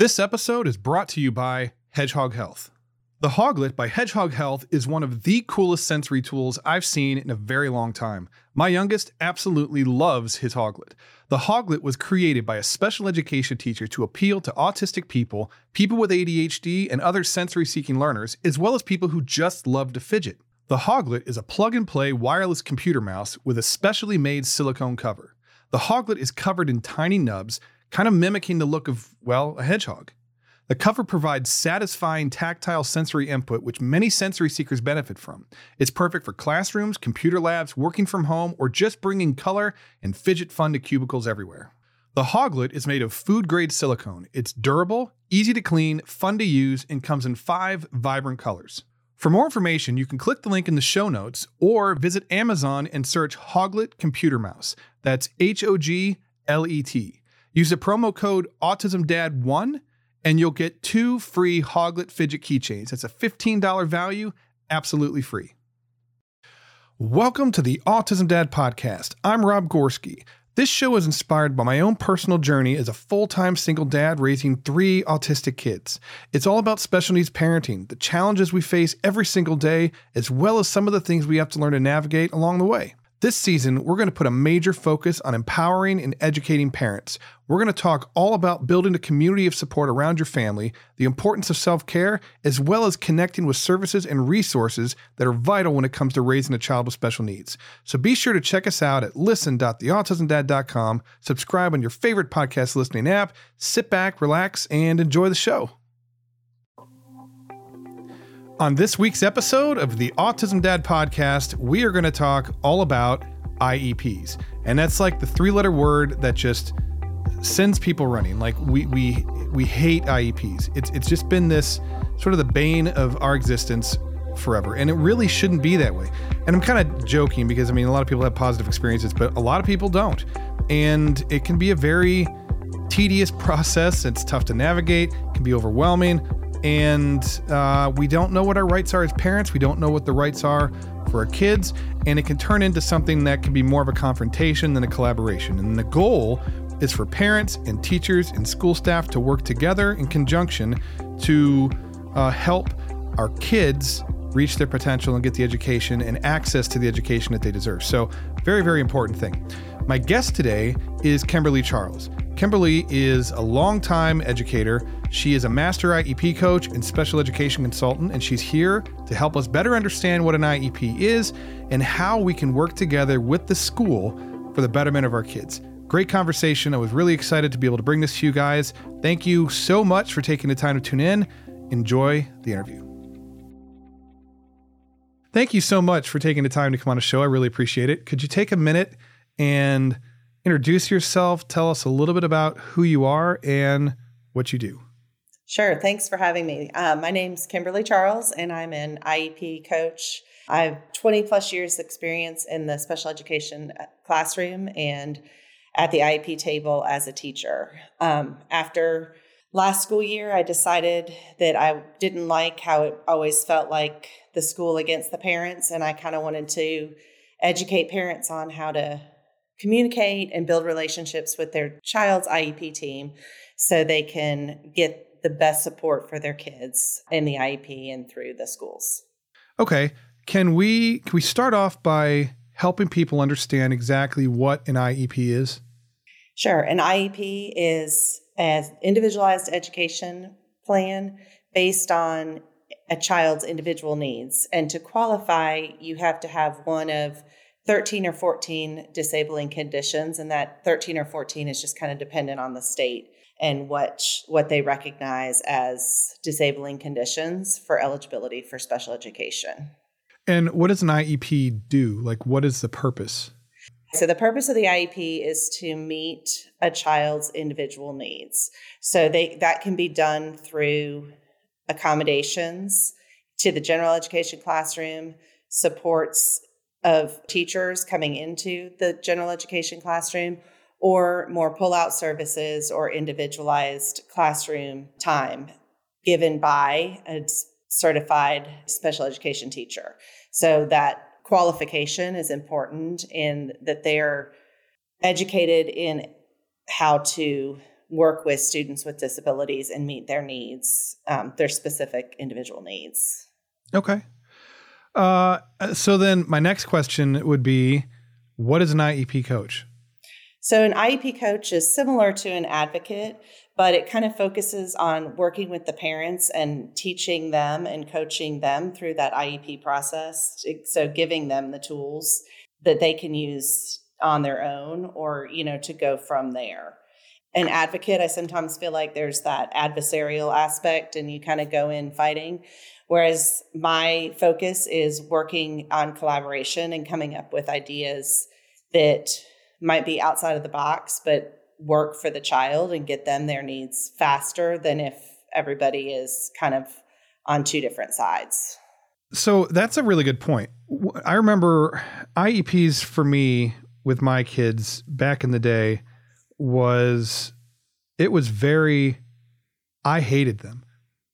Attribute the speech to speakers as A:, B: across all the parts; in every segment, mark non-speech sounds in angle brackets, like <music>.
A: This episode is brought to you by Hedgehog Health. The Hoglet by Hedgehog Health is one of the coolest sensory tools I've seen in a very long time. My youngest absolutely loves his Hoglet. The Hoglet was created by a special education teacher to appeal to autistic people, people with ADHD, and other sensory seeking learners, as well as people who just love to fidget. The Hoglet is a plug and play wireless computer mouse with a specially made silicone cover. The Hoglet is covered in tiny nubs, kind of mimicking the look of, well, a hedgehog. The cover provides satisfying tactile sensory input, which many sensory seekers benefit from. It's perfect for classrooms, computer labs, working from home, or just bringing color and fidget fun to cubicles everywhere. The Hoglet is made of food grade silicone. It's durable, easy to clean, fun to use, and comes in five vibrant colors. For more information, you can click the link in the show notes or visit Amazon and search Hoglet Computer Mouse. That's H O G L E T. Use the promo code AutismDad1 and you'll get two free Hoglet fidget keychains. That's a $15 value, absolutely free. Welcome to the Autism Dad Podcast. I'm Rob Gorski. This show is inspired by my own personal journey as a full time single dad raising three autistic kids. It's all about special needs parenting, the challenges we face every single day, as well as some of the things we have to learn to navigate along the way. This season, we're going to put a major focus on empowering and educating parents. We're going to talk all about building a community of support around your family, the importance of self care, as well as connecting with services and resources that are vital when it comes to raising a child with special needs. So be sure to check us out at listen.theautismdad.com, subscribe on your favorite podcast listening app, sit back, relax, and enjoy the show. On this week's episode of the Autism Dad podcast, we are going to talk all about IEPs. And that's like the three letter word that just sends people running. Like we we we hate IEPs. It's it's just been this sort of the bane of our existence forever. And it really shouldn't be that way. And I'm kind of joking because I mean a lot of people have positive experiences, but a lot of people don't. And it can be a very tedious <laughs> process. It's tough to navigate, can be overwhelming and uh, we don't know what our rights are as parents. We don't know what the rights are for our kids, and it can turn into something that can be more of a confrontation than a collaboration. And the goal is for parents and teachers and school staff to work together in conjunction to uh, help our kids reach their potential and get the education and access to the education that they deserve. So, very, very important thing. My guest today is Kimberly Charles. Kimberly is a longtime educator. She is a master IEP coach and special education consultant, and she's here to help us better understand what an IEP is and how we can work together with the school for the betterment of our kids. Great conversation. I was really excited to be able to bring this to you guys. Thank you so much for taking the time to tune in. Enjoy the interview. Thank you so much for taking the time to come on the show. I really appreciate it. Could you take a minute and introduce yourself, tell us a little bit about who you are and what you do.
B: Sure. Thanks for having me. Uh, my name's Kimberly Charles, and I'm an IEP coach. I have 20 plus years experience in the special education uh, classroom and at the IEP table as a teacher. Um, after last school year, I decided that I didn't like how it always felt like the school against the parents, and I kind of wanted to educate parents on how to communicate and build relationships with their child's IEP team so they can get the best support for their kids in the IEP and through the schools.
A: Okay. Can we can we start off by helping people understand exactly what an IEP is?
B: Sure. An IEP is an individualized education plan based on a child's individual needs. And to qualify, you have to have one of 13 or 14 disabling conditions and that 13 or 14 is just kind of dependent on the state and what what they recognize as disabling conditions for eligibility for special education.
A: And what does an IEP do? Like what is the purpose?
B: So the purpose of the IEP is to meet a child's individual needs. So they that can be done through accommodations to the general education classroom, supports of teachers coming into the general education classroom or more pull-out services or individualized classroom time given by a certified special education teacher. So that qualification is important in that they're educated in how to work with students with disabilities and meet their needs, um, their specific individual needs.
A: Okay. Uh, so then my next question would be what is an IEP coach?
B: So, an IEP coach is similar to an advocate, but it kind of focuses on working with the parents and teaching them and coaching them through that IEP process. So, giving them the tools that they can use on their own or, you know, to go from there. An advocate, I sometimes feel like there's that adversarial aspect and you kind of go in fighting. Whereas my focus is working on collaboration and coming up with ideas that might be outside of the box, but work for the child and get them their needs faster than if everybody is kind of on two different sides.
A: So that's a really good point. I remember IEPs for me with my kids back in the day was it was very I hated them.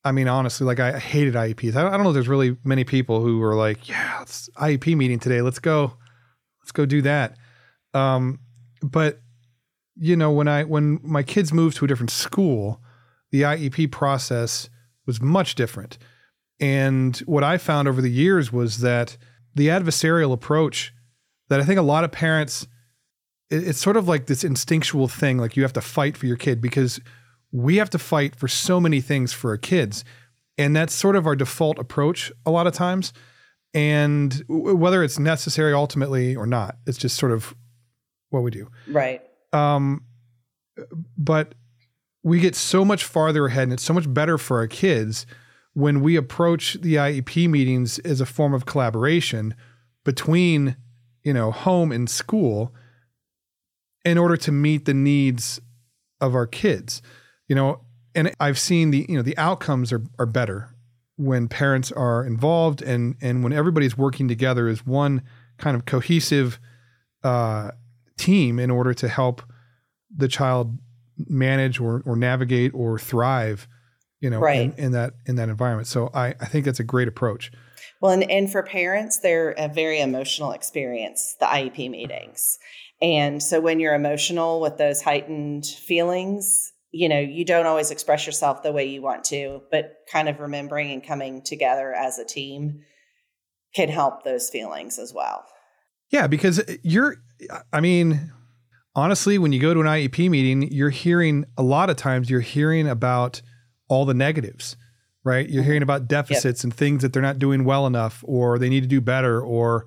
A: I mean, honestly, like I hated IEPs. I don't know if there's really many people who were like, "Yeah, it's IEP meeting today. Let's go, let's go do that." Um, but you know, when I when my kids moved to a different school, the IEP process was much different. And what I found over the years was that the adversarial approach that I think a lot of parents it's sort of like this instinctual thing like you have to fight for your kid because we have to fight for so many things for our kids and that's sort of our default approach a lot of times and whether it's necessary ultimately or not it's just sort of what we do.
B: Right. Um,
A: but we get so much farther ahead and it's so much better for our kids when we approach the IEP meetings as a form of collaboration between, you know, home and school in order to meet the needs of our kids. You know, and I've seen the, you know, the outcomes are are better when parents are involved and and when everybody's working together as one kind of cohesive uh team in order to help the child manage or, or navigate or thrive you know right. in, in, that in that environment. So I, I think that's a great approach.
B: Well and, and for parents they're a very emotional experience the iep meetings. And so when you're emotional with those heightened feelings you know you don't always express yourself the way you want to but kind of remembering and coming together as a team can help those feelings as well
A: yeah because you're I mean, honestly, when you go to an IEP meeting, you're hearing a lot of times you're hearing about all the negatives, right? You're mm-hmm. hearing about deficits yep. and things that they're not doing well enough or they need to do better or,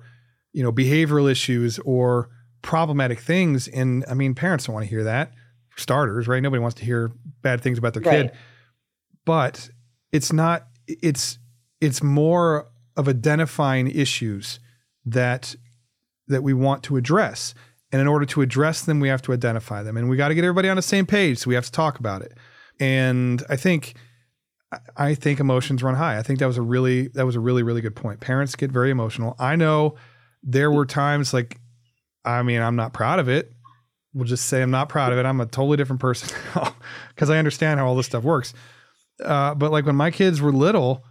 A: you know, behavioral issues or problematic things. And I mean, parents don't want to hear that starters, right? Nobody wants to hear bad things about their right. kid. But it's not, it's, it's more of identifying issues that that we want to address. And in order to address them, we have to identify them. And we got to get everybody on the same page. So we have to talk about it. And I think I think emotions run high. I think that was a really that was a really, really good point. Parents get very emotional. I know there were times like I mean, I'm not proud of it. We'll just say I'm not proud of it. I'm a totally different person now. <laughs> because I understand how all this stuff works. Uh, but like when my kids were little,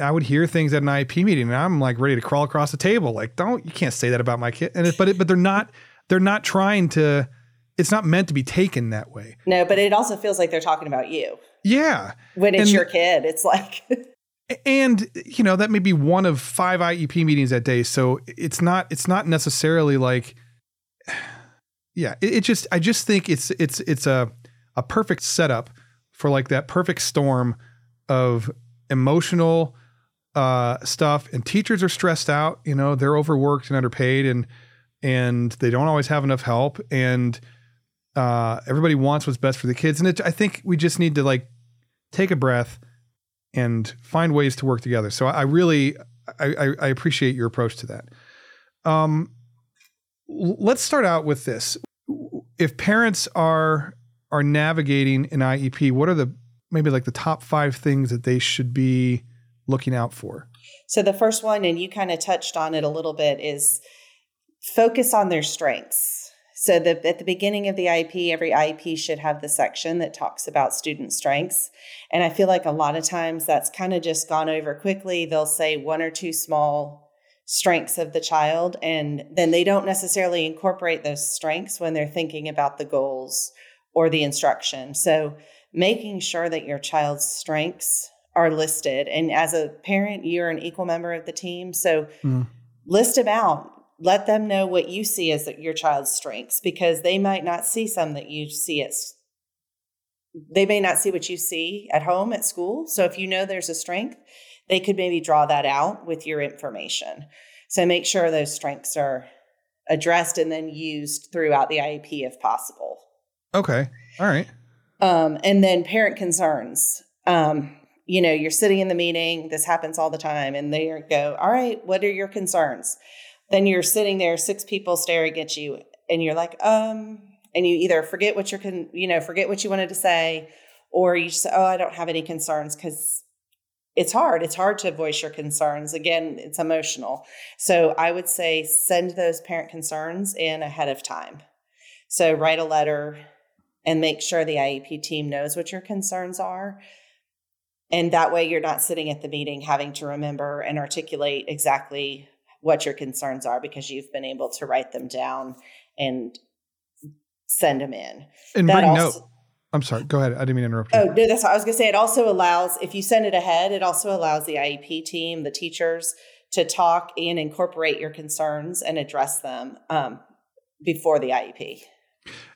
A: I would hear things at an IEP meeting, and I'm like ready to crawl across the table. Like, don't you can't say that about my kid. And it, but it, but they're not they're not trying to. It's not meant to be taken that way.
B: No, but it also feels like they're talking about you.
A: Yeah,
B: when it's and, your kid, it's like. <laughs>
A: and you know that may be one of five IEP meetings that day, so it's not it's not necessarily like. Yeah, it, it just I just think it's it's it's a a perfect setup for like that perfect storm of emotional uh, stuff, and teachers are stressed out. You know, they're overworked and underpaid, and and they don't always have enough help, and uh, everybody wants what's best for the kids. And it, I think we just need to like take a breath and find ways to work together. So I really I, I, I appreciate your approach to that. Um, let's start out with this. If parents are are navigating an IEP, what are the maybe like the top five things that they should be looking out for?
B: So, the first one, and you kind of touched on it a little bit, is focus on their strengths. So, the, at the beginning of the IEP, every IEP should have the section that talks about student strengths. And I feel like a lot of times that's kind of just gone over quickly. They'll say one or two small strengths of the child, and then they don't necessarily incorporate those strengths when they're thinking about the goals or the instruction. So making sure that your child's strengths are listed. And as a parent, you're an equal member of the team. So mm. list them out. Let them know what you see as your child's strengths because they might not see some that you see as they may not see what you see at home at school. So if you know there's a strength, they could maybe draw that out with your information. So make sure those strengths are addressed and then used throughout the IEP if possible.
A: Okay. All right.
B: Um, and then parent concerns. Um, you know, you're sitting in the meeting, this happens all the time, and they go, All right, what are your concerns? Then you're sitting there, six people staring at you, and you're like, um, and you either forget what you're, con- you know, forget what you wanted to say, or you just say, Oh, I don't have any concerns because it's hard. It's hard to voice your concerns. Again, it's emotional. So I would say send those parent concerns in ahead of time. So write a letter and make sure the IEP team knows what your concerns are. And that way you're not sitting at the meeting having to remember and articulate exactly what your concerns are because you've been able to write them down and send them in.
A: And that bring also, note. I'm sorry. Go ahead. I didn't mean to interrupt you.
B: Oh, no, that's what I was going to say. It also allows, if you send it ahead, it also allows the IEP team, the teachers, to talk and incorporate your concerns and address them um, before the IEP.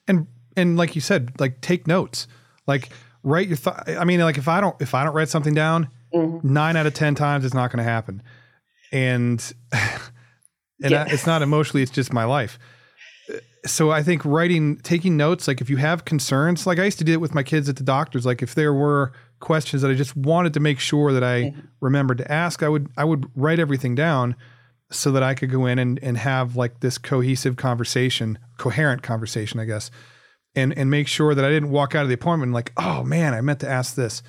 A: And and like you said, like take notes. Like write your thought. I mean, like if I don't if I don't write something down, mm-hmm. nine out of ten times it's not going to happen. And <laughs> and yeah. I, it's not emotionally; it's just my life. So I think writing, taking notes, like if you have concerns, like I used to do it with my kids at the doctors. Like if there were questions that I just wanted to make sure that I mm-hmm. remembered to ask, I would I would write everything down so that I could go in and, and have like this cohesive conversation, coherent conversation, I guess, and and make sure that I didn't walk out of the appointment like, oh man, I meant to ask this.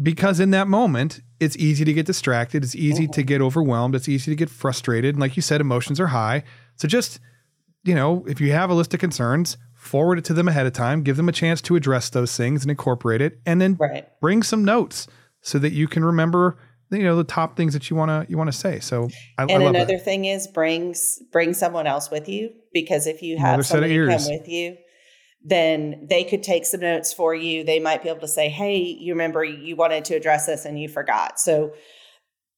A: Because in that moment, it's easy to get distracted. It's easy mm-hmm. to get overwhelmed. It's easy to get frustrated. And like you said, emotions are high. So just, you know, if you have a list of concerns, forward it to them ahead of time, give them a chance to address those things and incorporate it, and then right. bring some notes so that you can remember you know the top things that you want to you want to say so
B: I, and I another that. thing is brings bring someone else with you because if you have somebody come with you then they could take some notes for you. They might be able to say, "Hey, you remember you wanted to address this and you forgot." So,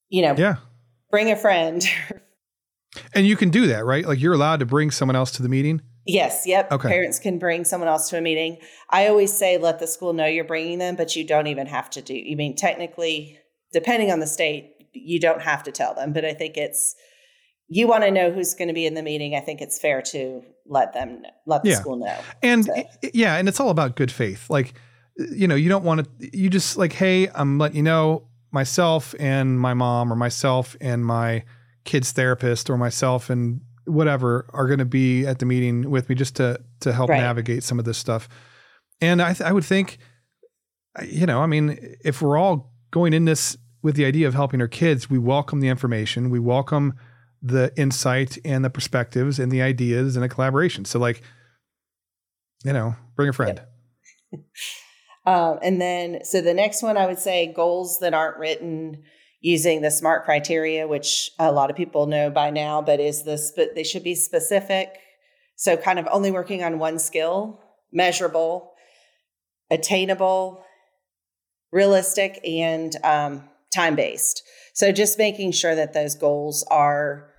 B: you know,
A: yeah,
B: bring a friend. <laughs>
A: and you can do that, right? Like you're allowed to bring someone else to the meeting.
B: Yes. Yep. Okay. Parents can bring someone else to a meeting. I always say, let the school know you're bringing them, but you don't even have to do. You mean technically, depending on the state, you don't have to tell them. But I think it's you want to know who's going to be in the meeting, I think it's fair to let them let the yeah. school know.
A: And so. yeah, and it's all about good faith. Like you know, you don't want to you just like, "Hey, I'm letting you know myself and my mom or myself and my kids therapist or myself and whatever are going to be at the meeting with me just to to help right. navigate some of this stuff." And I th- I would think you know, I mean, if we're all going in this with the idea of helping our kids, we welcome the information, we welcome the insight and the perspectives and the ideas and the collaboration. So, like, you know, bring a friend.
B: Yep. <laughs> um, and then, so the next one I would say goals that aren't written using the SMART criteria, which a lot of people know by now, but is this, but they should be specific. So, kind of only working on one skill, measurable, attainable, realistic, and um, time based. So, just making sure that those goals are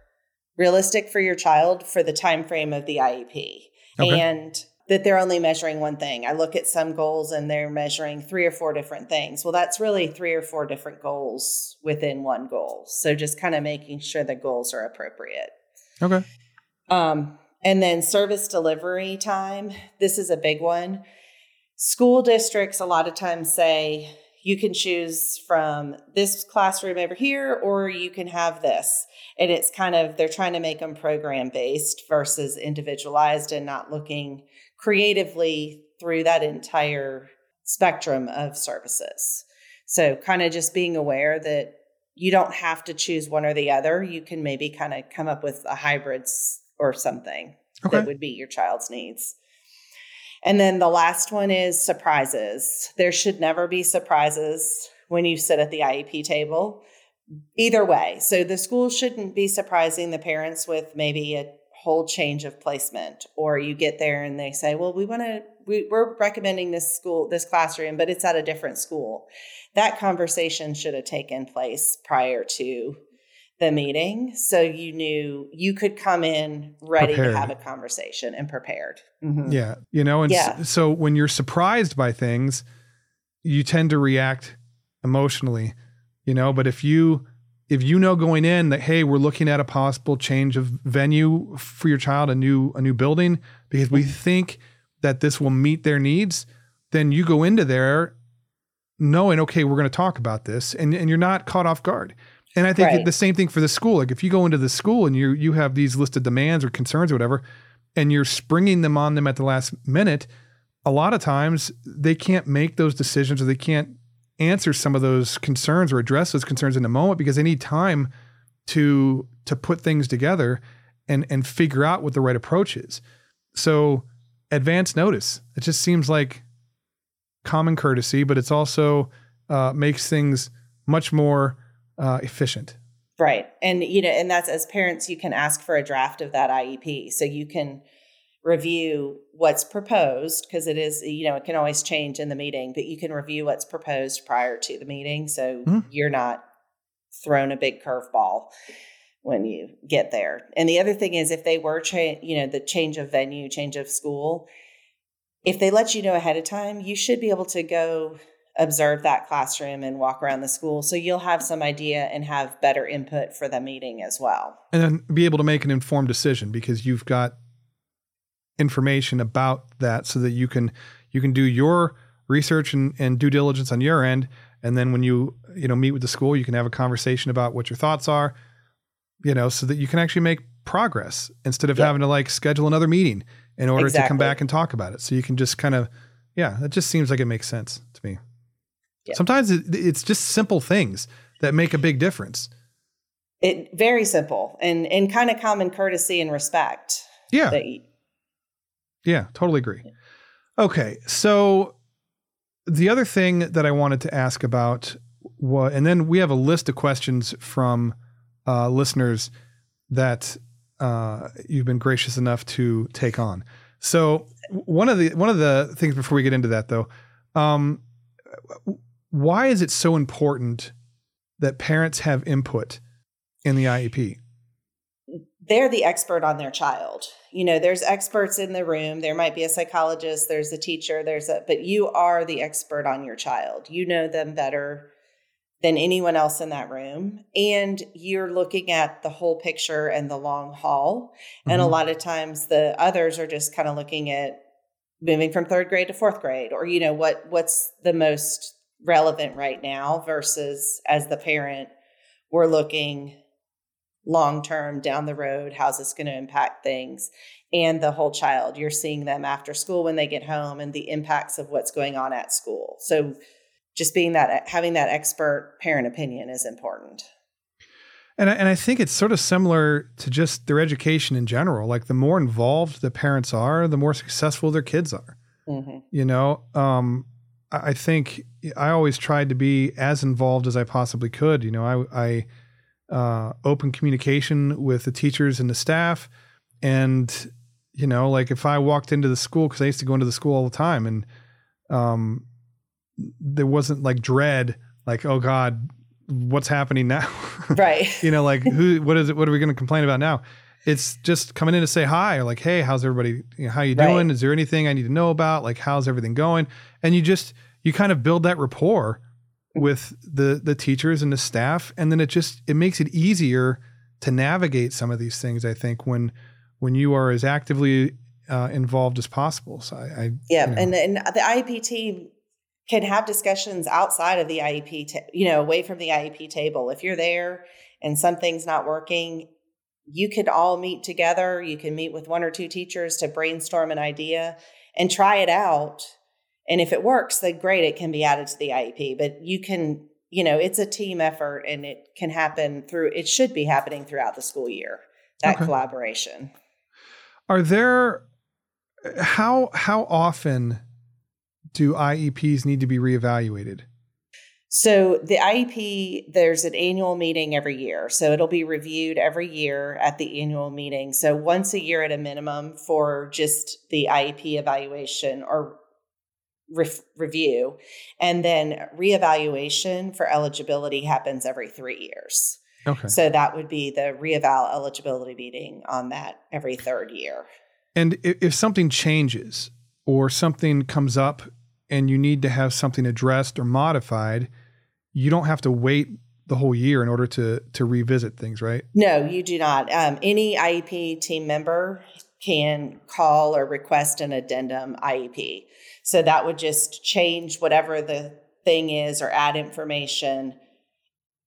B: realistic for your child for the time frame of the IEP. Okay. And that they're only measuring one thing. I look at some goals and they're measuring three or four different things. Well, that's really three or four different goals within one goal. So just kind of making sure the goals are appropriate.
A: Okay.
B: Um, and then service delivery time. This is a big one. School districts a lot of times say you can choose from this classroom over here, or you can have this. And it's kind of, they're trying to make them program based versus individualized and not looking creatively through that entire spectrum of services. So, kind of just being aware that you don't have to choose one or the other. You can maybe kind of come up with a hybrids or something okay. that would meet your child's needs. And then the last one is surprises. There should never be surprises when you sit at the IEP table. Either way. So the school shouldn't be surprising the parents with maybe a whole change of placement or you get there and they say, "Well, we want to we, we're recommending this school, this classroom, but it's at a different school. That conversation should have taken place prior to the meeting. So you knew you could come in ready prepared. to have a conversation and prepared.
A: Mm-hmm. Yeah. You know, and yeah. so when you're surprised by things, you tend to react emotionally, you know, but if you, if you know going in that hey we're looking at a possible change of venue for your child a new a new building because we think that this will meet their needs then you go into there knowing okay we're going to talk about this and, and you're not caught off guard and i think right. the same thing for the school like if you go into the school and you you have these listed demands or concerns or whatever and you're springing them on them at the last minute a lot of times they can't make those decisions or they can't answer some of those concerns or address those concerns in a moment because they need time to to put things together and and figure out what the right approach is. So advance notice. It just seems like common courtesy, but it's also uh, makes things much more uh, efficient.
B: Right, and you know, and that's as parents, you can ask for a draft of that IEP, so you can review what's proposed because it is you know it can always change in the meeting but you can review what's proposed prior to the meeting so mm-hmm. you're not thrown a big curveball when you get there and the other thing is if they were cha- you know the change of venue change of school if they let you know ahead of time you should be able to go observe that classroom and walk around the school so you'll have some idea and have better input for the meeting as well
A: and then be able to make an informed decision because you've got information about that so that you can you can do your research and, and due diligence on your end and then when you you know meet with the school you can have a conversation about what your thoughts are you know so that you can actually make progress instead of yep. having to like schedule another meeting in order exactly. to come back and talk about it so you can just kind of yeah that just seems like it makes sense to me yep. sometimes it, it's just simple things that make a big difference
B: it very simple and and kind of common courtesy and respect
A: yeah that yeah, totally agree. Okay, so the other thing that I wanted to ask about was, and then we have a list of questions from uh, listeners that uh, you've been gracious enough to take on. So one of the one of the things before we get into that though, um, why is it so important that parents have input in the IEP?
B: they're the expert on their child. You know, there's experts in the room. There might be a psychologist, there's a teacher, there's a, but you are the expert on your child. You know them better than anyone else in that room. And you're looking at the whole picture and the long haul. Mm-hmm. And a mm-hmm. lot of times the others are just kind of looking at moving from third grade to fourth grade or, you know, what what's the most relevant right now versus as the parent, we're looking long term down the road how's this going to impact things? And the whole child you're seeing them after school when they get home and the impacts of what's going on at school. So just being that having that expert parent opinion is important.
A: And I, and I think it's sort of similar to just their education in general. Like the more involved the parents are the more successful their kids are. Mm-hmm. you know um, I think I always tried to be as involved as I possibly could. You know, I, I uh, open communication with the teachers and the staff. And, you know, like if I walked into the school, because I used to go into the school all the time and um, there wasn't like dread, like, oh God, what's happening now? <laughs>
B: Right.
A: you know, like who, what is it? What are we going to complain about now? It's just coming in to say hi or like, hey, how's everybody? You know, how you doing? Right. Is there anything I need to know about? Like, how's everything going? And you just, you kind of build that rapport with the the teachers and the staff and then it just it makes it easier to navigate some of these things i think when when you are as actively uh, involved as possible. So i, I
B: yeah you know. and and the iep team can have discussions outside of the iep ta- you know away from the iep table. If you're there and something's not working you could all meet together. You can meet with one or two teachers to brainstorm an idea and try it out and if it works, then great, it can be added to the IEP. But you can, you know, it's a team effort and it can happen through, it should be happening throughout the school year, that okay. collaboration.
A: Are there, how, how often do IEPs need to be reevaluated?
B: So the IEP, there's an annual meeting every year. So it'll be reviewed every year at the annual meeting. So once a year at a minimum for just the IEP evaluation or re- review, and then reevaluation for eligibility happens every three years.
A: Okay.
B: So that would be the reeval eligibility meeting on that every third year.
A: And if, if something changes or something comes up and you need to have something addressed or modified, you don't have to wait the whole year in order to to revisit things, right?
B: No, you do not. Um, any IEP team member can call or request an addendum IEP. So that would just change whatever the thing is or add information,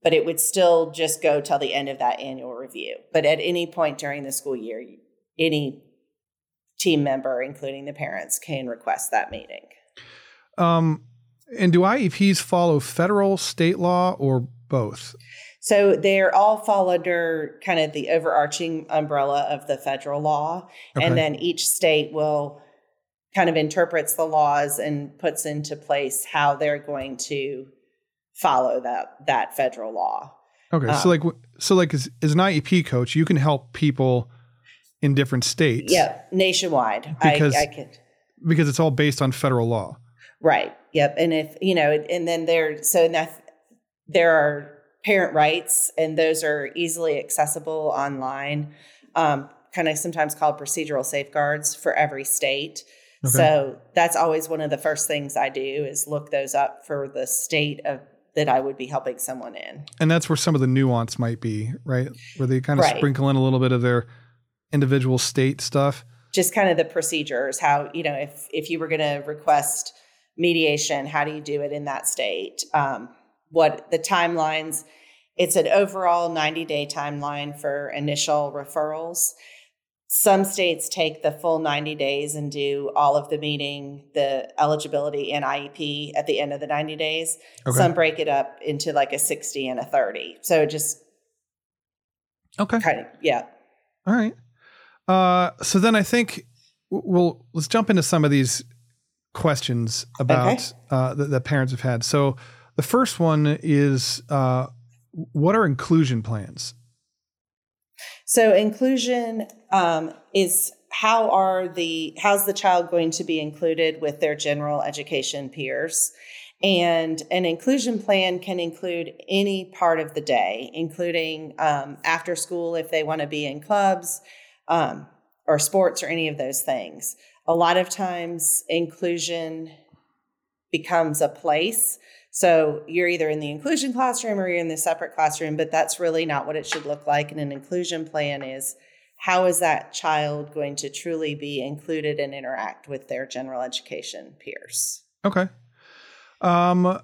B: but it would still just go till the end of that annual review. But at any point during the school year, any team member, including the parents, can request that meeting.
A: Um, and do IEPs follow federal, state law, or both?
B: So they're all fall under kind of the overarching umbrella of the federal law.
A: Okay.
B: And then each state will kind of interprets the laws and puts into place how they're going to follow that that federal law.
A: Okay,
B: Um,
A: so like, so like, as, as an IEP coach, you can help people in different states.
B: Yep, nationwide.
A: Because-
B: I, I could
A: because it's all based on federal law.
B: right. Yep, and if you know, and then there so that there are parent rights, and those are easily accessible online. Um, kind of sometimes called procedural safeguards for every state.
A: Okay.
B: So that's always one of the first things I do is look those up for the state of that I would be helping someone in.
A: And that's where some of the nuance might be, right? Where they kind of
B: Right.
A: sprinkle in a little bit of their individual state stuff.
B: Just kind of the procedures, how, you know, if if you were going to request mediation, how do you do it in that state? Um, what the timelines? It's an overall 90 day timeline for initial referrals. Some states take the full 90 days and do all of the meeting, the eligibility and IEP at the end of the 90 days.
A: Okay.
B: Some break it up into like a 60 and a 30. So it just
A: Okay.
B: kind of, yeah.
A: All right. Uh, so then I think we'll let's jump into some of these questions about
B: Okay.
A: uh, that, that parents have had. So the first one is, uh, what are inclusion plans?
B: So inclusion um, is how are the how's the child going to be included with their general education peers? And an inclusion plan can include any part of the day, including um, after school if they want to be in clubs um, or sports or any of those things. A lot of times, inclusion becomes a place. So you're either in the inclusion classroom or you're in the separate classroom, but that's really not what it should look like. And an inclusion plan is how is that child going to truly be included and interact with their general education peers?
A: Okay. Um,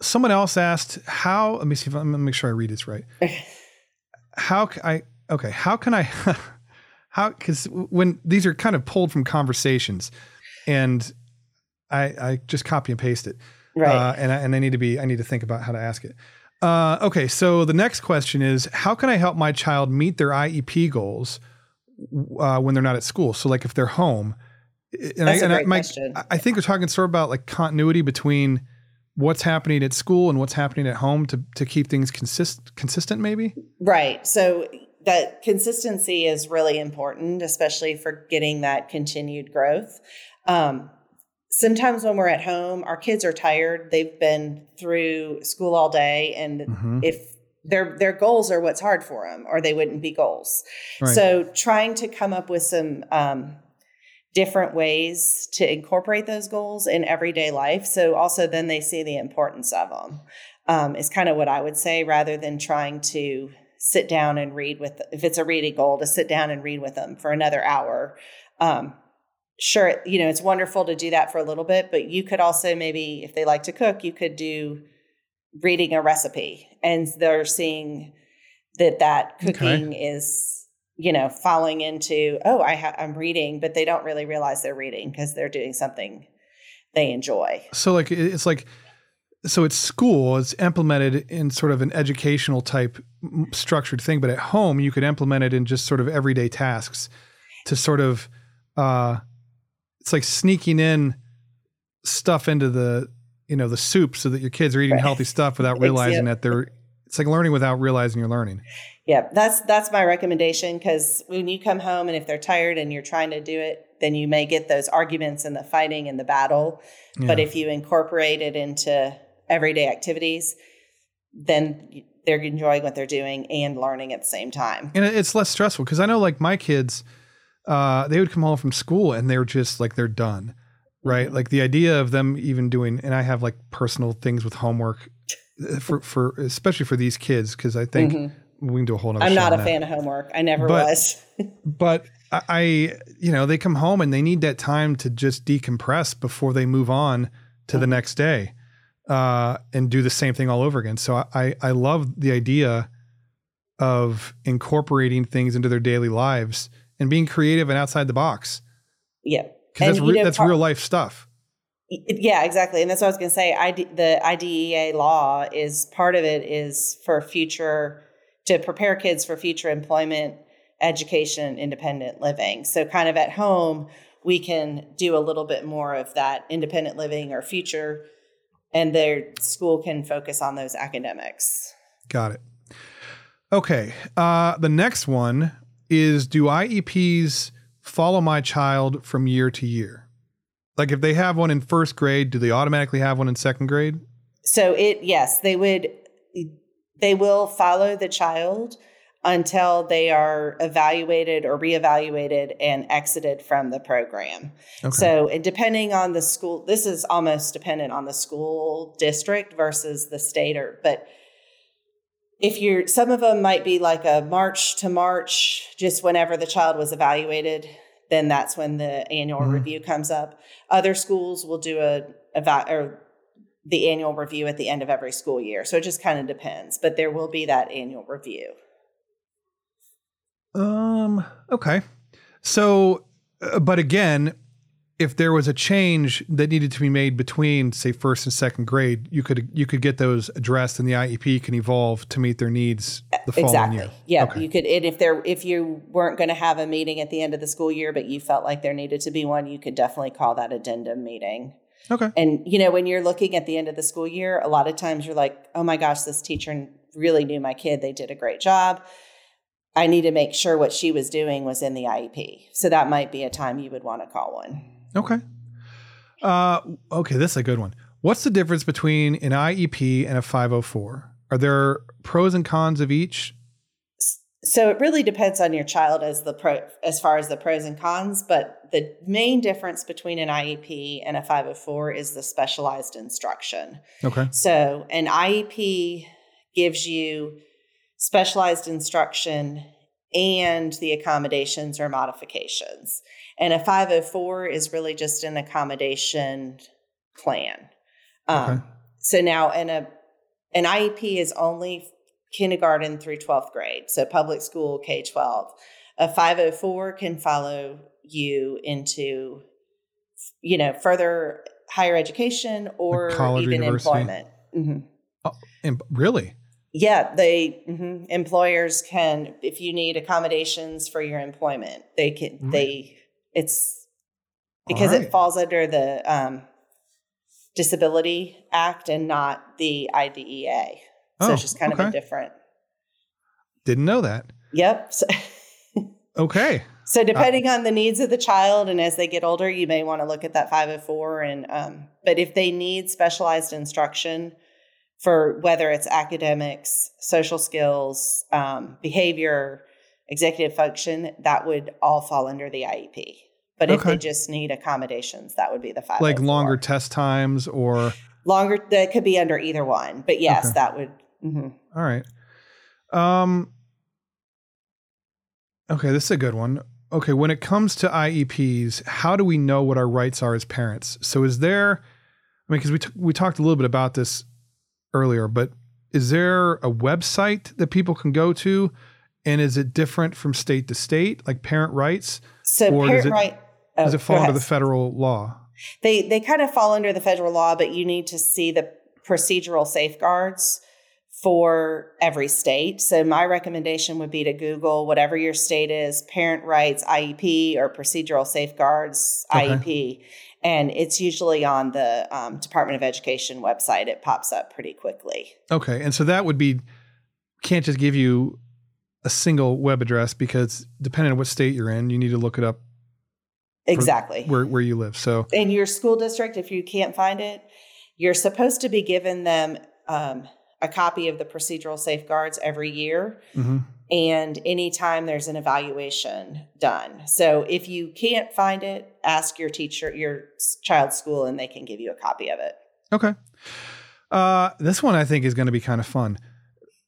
A: someone else asked how. Let me see if I'm gonna make sure I read this right. <laughs> How can I? Okay. How can I? <laughs> how? Because when these are kind of pulled from conversations, and I I just copy and paste it.
B: Right.
A: Uh, and I, and I need to be I need to think about how to ask it. Uh, okay, so the next question is how can I help my child meet their IEP goals uh, when they're not at school? So like if they're home, and
B: That's
A: I,
B: a
A: and I,
B: great
A: my-
B: question.
A: I think we're talking sort of about like continuity between what's happening at school and what's happening at home to to keep things consist consistent. Maybe.
B: Right. So that consistency is really important, especially for getting that continued growth. Um, sometimes when we're at home, our kids are tired. They've been through school all day, and
A: Mhm.
B: if their their goals are what's hard for them, or they wouldn't be goals.
A: Right.
B: So trying to come up with some um, different ways to incorporate those goals in everyday life. So also then they see the importance of them. Um, is kind of what I would say, rather than trying to sit down and read with. If it's a reading goal, to sit down and read with them for another hour. Um, sure, you know it's wonderful to do that for a little bit, but you could also maybe, if they like to cook, you could do reading a recipe, and they're seeing that that
A: Okay.
B: cooking is you know falling into oh I ha- I'm reading, but they don't really realize they're reading because they're doing something they enjoy.
A: So like it's like so it's school it's implemented in sort of an educational type structured thing but at home you could implement it in just sort of everyday tasks to sort of uh it's like sneaking in stuff into the you know the soup so that your kids are eating
B: Right.
A: healthy stuff <laughs> without realizing that they're it's like learning without realizing you're learning
B: Yeah, that's that's my recommendation because when you come home and if they're tired and you're trying to do it, then you may get those arguments and the fighting and the battle. Yeah. But if you incorporate it into everyday activities, then they're enjoying what they're doing and learning at the same time.
A: And it's less stressful because I know like my kids, uh, they would come home from school and they're just like they're done, right? Mm-hmm. Like the idea of them even doing, and I have like personal things with homework uh, <laughs> for for especially for these kids because I think mm-hmm. we can do a whole.
B: Other I'm not a fan of homework. I never but, was. <laughs>
A: but I, you know, they come home and they need that time to just decompress before they move on to mm-hmm. the next day uh, and do the same thing all over again. So I, I love the idea of incorporating things into their daily lives and being creative and outside the box.
B: Yeah.
A: Because that's, re- know, that's part, real life stuff.
B: Yeah, exactly. And that's what I was going to say. ID, the IDEA law is part of it is for future, to prepare kids for future employment, education, independent living. So, kind of at home, we can do a little bit more of that independent living or future and their school can focus on those academics.
A: Got it. Okay. Uh, the next one is do IEPs follow my child from year to year? Like if they have one in first grade, do they automatically have one in second grade?
B: So it yes, they would they will follow the child until they are evaluated or reevaluated and exited from the program. Okay. So, depending on the school, this is almost dependent on the school district versus the state or but if you're some of them might be like a March to March just whenever the child was evaluated, then that's when the annual mm-hmm. review comes up. Other schools will do a eva- or the annual review at the end of every school year. So it just kind of depends, but there will be that annual review.
A: Um. Okay. So, uh, but again, if there was a change that needed to be made between, say, first and second grade, you could you could get those addressed, and the IEP can evolve to meet their needs the following
B: exactly.
A: year.
B: Yeah, okay. you could. And if there, if you weren't going to have a meeting at the end of the school year, but you felt like there needed to be one, you could definitely call that addendum meeting.
A: Okay.
B: And you know, when you're looking at the end of the school year, a lot of times you're like, "Oh my gosh, this teacher really knew my kid. They did a great job." I need to make sure what she was doing was in the IEP. So that might be a time you would want to call one.
A: Okay. Uh, okay, this is a good one. What's the difference between an IEP and a 504? Are there pros and cons of each?
B: So it really depends on your child as the pro, as far as the pros and cons, but the main difference between an IEP and a 504 is the specialized instruction.
A: Okay.
B: So an IEP gives you specialized instruction, and the accommodations or modifications. And a 504 is really just an accommodation plan. Um, okay. So now, in a an IEP is only kindergarten through 12th grade, so public school K 12. A 504 can follow you into, you know, further higher education or like even university. employment.
A: Mm-hmm. Oh, really?
B: Yeah, they mm-hmm. employers can if you need accommodations for your employment, they can right. they it's because right. it falls under the um, Disability Act and not the IDEA. So oh, it's just kind okay. of a different.
A: Didn't know that.
B: Yep. <laughs> So
A: okay.
B: So depending uh, on the needs of the child, and as they get older, you may want to look at that 504. And um, but if they need specialized instruction, for whether it's academics, social skills, um, behavior, executive function, that would all fall under the IEP. But if they just need accommodations, that would be the five.
A: Like longer test times or
B: longer. That could be under either one. But yes, okay. that would. Mm-hmm.
A: All right. Um. Okay, this is a good one. Okay, when it comes to IEPs, how do we know what our rights are as parents? So is there? I mean, because we t- we talked a little bit about this earlier, but is there a website that people can go to? And is it different from state to state, like parent rights?
B: So or parent does it, right.
A: Oh, does it fall under the federal law?
B: They they kind of fall under the federal law, but you need to see the procedural safeguards for every state. So my recommendation would be to Google whatever your state is, parent rights IEP or procedural safeguards okay. IEP, and it's usually on the um, Department of Education website. It pops up pretty quickly.
A: Okay, and so that would be can't just give you a single web address because depending on what state you're in, you need to look it up
B: exactly
A: where where you live. So
B: in your school district, if you can't find it, you're supposed to be giving them um, a copy of the procedural safeguards every year.
A: hmm
B: And anytime there's an evaluation done. So if you can't find it, ask your teacher, your child's school, and they can give you a copy of it.
A: Okay. Uh, this one I think is going to be kind of fun.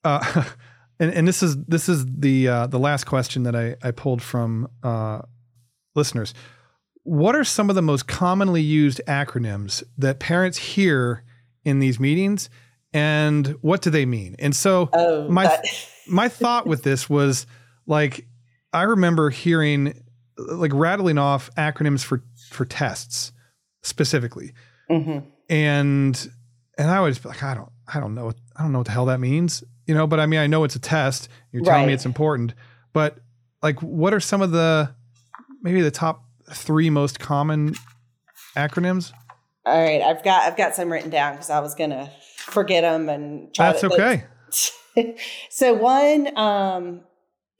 A: Uh, <laughs> and, and this is this is the uh, the last question that I, I pulled from uh, listeners. What are some of the most commonly used acronyms that parents hear in these meetings, and what do they mean? And so
B: Oh,
A: My-
B: that-
A: my thought with this was like I remember hearing like rattling off acronyms for for tests specifically
B: Mhm.
A: and and I was like, I don't, I don't know, I don't know what the hell that means, you know. But I mean, I know it's a test. You're telling me it's important, but like, what are some of the maybe the top three most common acronyms?
B: All right, I've got I've got some written down because I was gonna forget them and try
A: That's
B: to,
A: okay. <laughs>
B: so one um,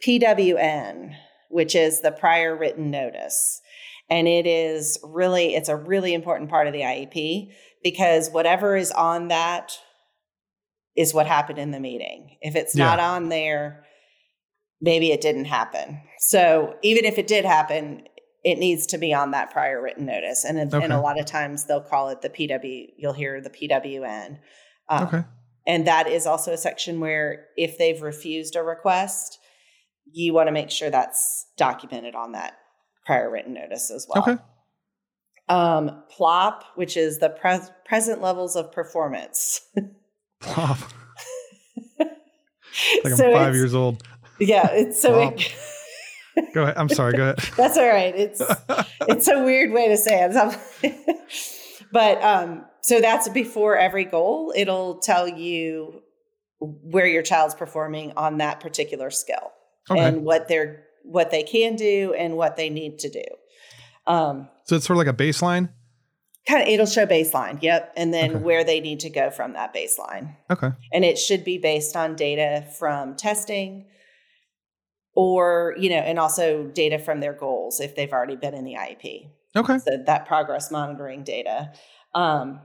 B: PWN, which is the prior written notice, and it is really it's a really important part of the IEP because whatever is on that is what happened in the meeting. If it's not on there, maybe it didn't happen. So even if it did happen, it needs to be on that prior written notice. And,
A: Okay.
B: and a lot of times they'll call it the PW, you'll hear the PWN. Um,
A: Okay.
B: And that is also a section where if they've refused a request, you want to make sure that's documented on that prior written notice as well.
A: Okay.
B: Um, PLOP, which is the pres- present levels of performance. <laughs>
A: Plop. <laughs> Like
B: So
A: I'm five years old.
B: Yeah, it's so it,
A: Go ahead. I'm sorry. Go ahead. <laughs>
B: that's all right. It's <laughs> it's a weird way to say it. but um, so that's before every goal. It'll tell you where your child's performing on that particular skill
A: Okay.
B: and what they're what they can do and what they need to do. Um,
A: so it's sort of like a baseline.
B: Kind of it'll show baseline. Yep, and then
A: Okay.
B: where they need to go from that baseline.
A: Okay.
B: and it should be based on data from testing or you know and also data from their goals if they've already been in the iep
A: Okay.
B: so that progress monitoring data um,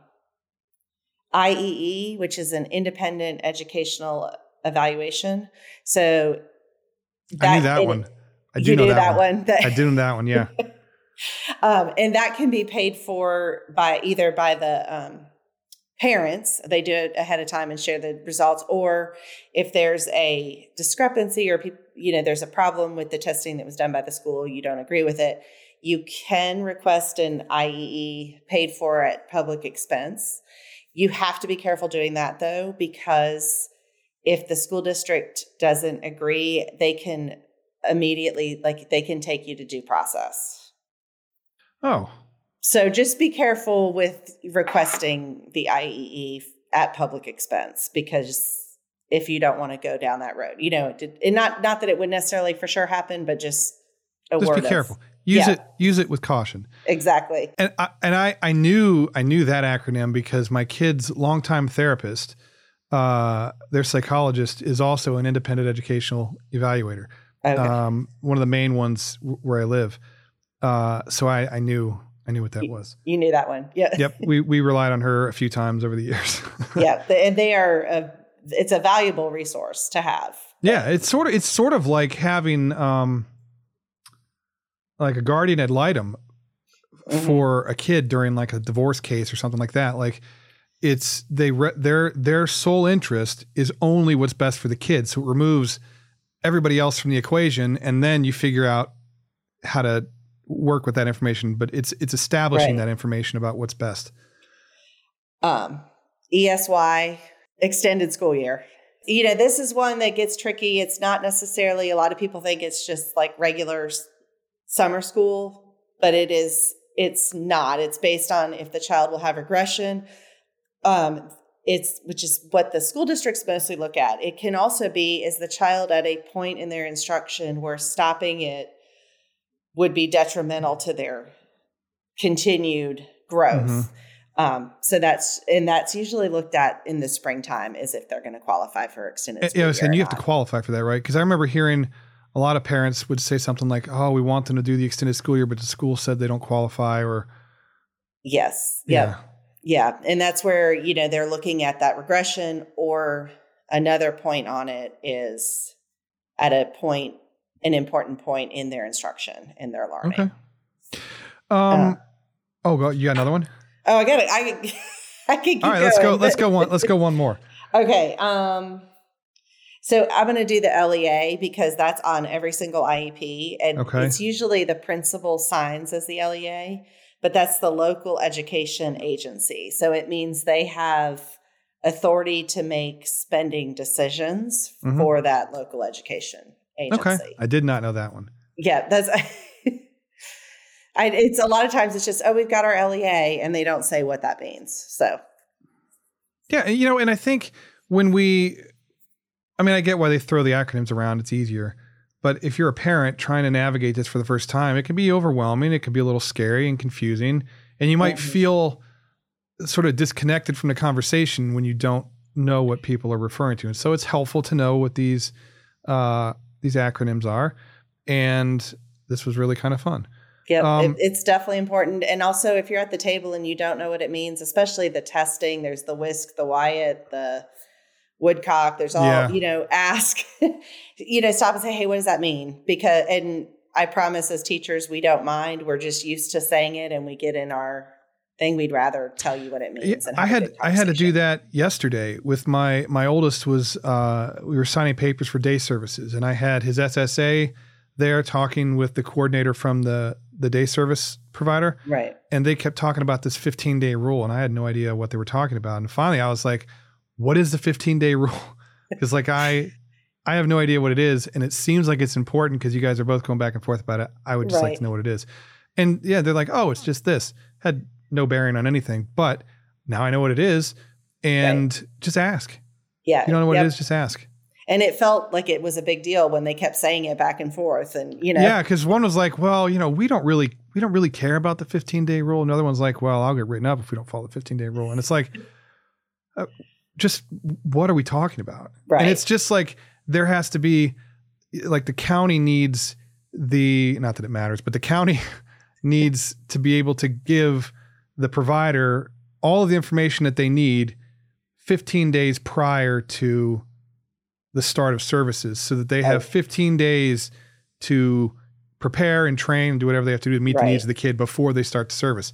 B: iee which is an independent educational evaluation so
A: I knew that
B: it-
A: one. I do know
B: knew
A: that, one.
B: one, That-
A: I do know that one. Yeah. <laughs>
B: um, and that can be paid for by either by the um, parents they do it ahead of time and share the results or if there's a discrepancy or peop you know there's a problem with the testing that was done by the school you don't agree with it you can request an iee paid for at public expense. You have to be careful doing that though because if the school district doesn't agree they can immediately like they can take you to due process
A: Oh.
B: so just be careful with requesting the IEE at public expense because if you don't want to go down that road, you know, it did, and not not that it would necessarily for sure happen, but just a
A: Just
B: word
A: be
B: of-
A: careful. Use
B: yeah.
A: it. Use it with caution.
B: exactly.
A: And I, and I, I knew I knew that acronym because my kid's longtime therapist, uh, their psychologist, is also an independent educational evaluator.
B: Okay.
A: Um, one of the main ones w- where I live. Uh, so I, I knew I knew what that was.
B: you knew that one. Yeah.
A: Yep, we we relied on her a few times over the years. <laughs>
B: yeah. And they are a, it's a valuable resource to have.
A: yeah, it's sort of it's sort of like having um, like a guardian ad litem
B: Mhm.
A: for a kid during like a divorce case or something like that. Like it's they re- their their sole interest is only what's best for the kid, so it removes everybody else from the equation, and then you figure out how to work with that information. But it's it's establishing
B: Right.
A: that information about what's best.
B: um, ESY, extended school year. You know, this is one that gets tricky. It's not necessarily, a lot of people think it's just like regular summer school, but it is, it's not. It's based on if the child will have regression. Um, it's, which is what the school districts mostly look at. It can also be, is the child at a point in their instruction where stopping it would be detrimental to their continued growth.
A: Mhm.
B: Um, so that's and that's usually looked at in the springtime is if they're going to qualify for extended.
A: Yeah, I was saying you have to qualify for that, right? Because I remember hearing a lot of parents would say something like, "Oh, we want them to do the extended school year, but the school said they don't qualify," or
B: yes, yep. yeah, yeah, and that's where you know they're looking at that regression. Or another point on it is at a point, an important point in their instruction in their learning.
A: Okay. Um. Uh, oh, well, you got another one?
B: Oh, I got it. I <laughs> I can
A: All right,
B: going,
A: let's go. Let's go one. Let's go one more. <laughs>
B: Okay. Um. So I'm going to do the LEA because that's on every single IEP, and
A: Okay.
B: it's usually the principal signs as the LEA, but that's the local education agency. So it means they have authority to make spending decisions
A: Mhm.
B: for that local education agency.
A: Okay, I did not know that one.
B: Yeah, that's. <laughs> I, it's a lot of times it's just oh we've got our LEA and they don't say what that means. So
A: Yeah, you know, and I think when we, I mean, I get why they throw the acronyms around; it's easier. But if you're a parent trying to navigate this for the first time, it can be overwhelming. It can be a little scary and confusing, and you might
B: Mhm.
A: feel sort of disconnected from the conversation when you don't know what people are referring to. And so it's helpful to know what these uh, these acronyms are. And this was really kind of fun.
B: Yep,
A: Um,
B: it, it's definitely important. And also, if you're at the table and you don't know what it means, especially the testing, there's the WISC, the WIAT, the Woodcock. There's all
A: Yeah.
B: you know. <laughs> Ask, you know, stop and say, "Hey, what does that mean?" Because, and I promise, as teachers, we don't mind. We're just used to saying it, and we get in our thing. We'd rather tell you what it
A: Yeah,
B: means. and
A: I had I had to do that yesterday with my my oldest was uh, we were signing papers for day services and I had his SSA there talking with the coordinator from the the day service provider
B: right.
A: and they kept talking about this 15 day rule and I had no idea what they were talking about and finally I was like what is the 15 day <laughs> rule because like I I have no idea what it is and it seems like it's important because you guys are both going back and forth about it I would just like to know what it is and yeah they're like oh it's just this had no bearing on anything but now I know what it is and just ask
B: Yeah.
A: if you don't know what
B: yep.
A: it is just ask
B: And it felt like it was a big deal when they kept saying it back and forth. And, you know,
A: yeah because one was like well you know we don't really we don't really care about the 15 day rule another one's like well I'll get written up if we don't follow the 15 day rule and it's like uh, just what are we talking about
B: right.
A: And it's just like there has to be like the county needs the not that it matters, but the county <laughs> needs to be able to give the provider all of the information that they need 15 days prior to the start of services so that they have 15 days to prepare and train and do whatever they have to do to meet the needs of the kid before they start the service.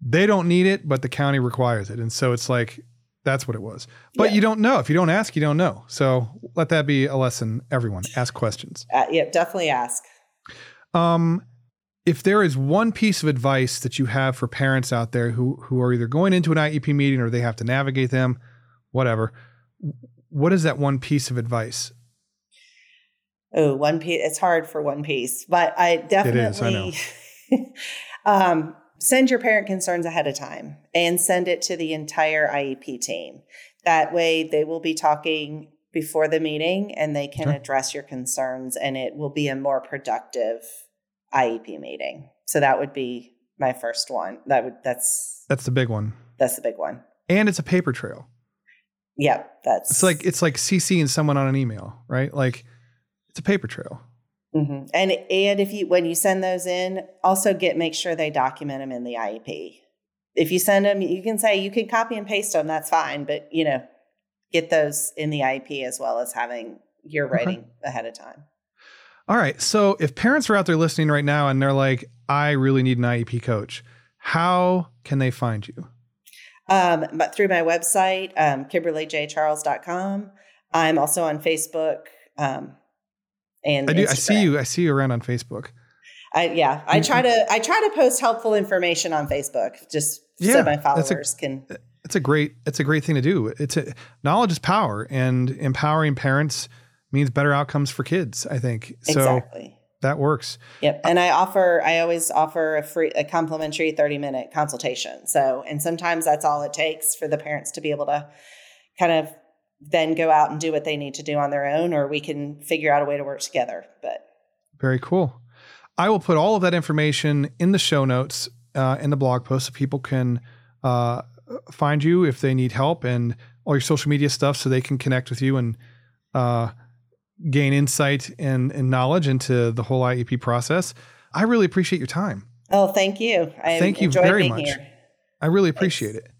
A: They don't need it, but the county requires it. And so it's like that's what it was. But
B: Yeah.
A: you don't know. If you don't ask, you don't know. So let that be a lesson, everyone. Ask questions.
B: uh, yeah, definitely ask.
A: Um, if there is one piece of advice that you have for parents out there who who are either going into an IEP meeting or they have to navigate them, whatever, what is that one piece of advice?
B: Oh, one piece. It's hard for one piece, but I definitely
A: is, I know. <laughs>
B: um, send your parent concerns ahead of time and send it to the entire IEP team. That way, they will be talking before the meeting and they can
A: Okay.
B: address your concerns, and it will be a more productive IEP meeting. So that would be my first one. That would that's
A: That's the big one.
B: that's the big one.
A: And it's a paper trail.
B: Yep, that's
A: It's like it's like CCing someone on an email, right? Like it's a paper trail.
B: Mhm. And and if you when you send those in, also get make sure they document them in the IEP. If you send them, you can say you can copy and paste them. That's fine, but you know, get those in the IEP as well as having your
A: Okay.
B: writing ahead of time.
A: All right. So if parents are out there listening right now and they're like, I really need an IEP coach, how can they find you?
B: Um, but through my website, um, KimberlyJCharles.com. I'm also on Facebook. Um, and
A: I do. I see you. I see you around on Facebook.
B: I yeah. I try to I try to post helpful information on Facebook just
A: Yeah,
B: so my
A: that's a-
B: followers can
A: It's a great. It's a great thing to do. It's a knowledge is power, and empowering parents means better outcomes for kids. I think so.
B: exactly.
A: That works.
B: Yep. And I offer, I always offer a free, a complimentary 30 minute consultation. So, and sometimes that's all it takes for the parents to be able to kind of then go out and do what they need to do on their own, or we can figure out a way to work together. But
A: Very cool. I will put all of that information in the show notes uh, in the blog post so people can uh, find you if they need help and all your social media stuff so they can connect with you and uh, gain insight and, and knowledge into the whole IEP process. I really appreciate your time.
B: Oh, thank you. I
A: Thank you very much. Here. I really appreciate Thanks. it.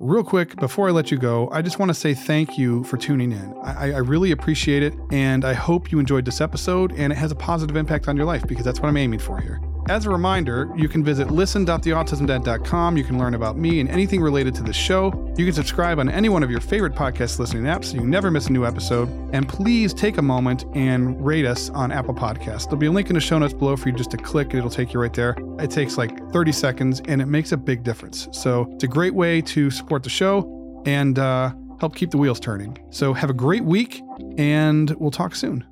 A: Real quick, before I let you go, I just want to say thank you for tuning in. I, I, really appreciate it, and I hope you enjoyed this episode and it has a positive impact on your life because that's what I'm aiming for here. As a reminder, you can visit listen.theautismdad.com. You can learn about me and anything related to the show. You can subscribe on any one of your favorite podcast listening apps so you never miss a new episode. And please take a moment and rate us on Apple Podcasts. There'll be a link in the show notes below for you just to click and it'll take you right there. It takes like 30 seconds and it makes a big difference. So it's a great way to support the show and uh, help keep the wheels turning. So have a great week and we'll talk soon.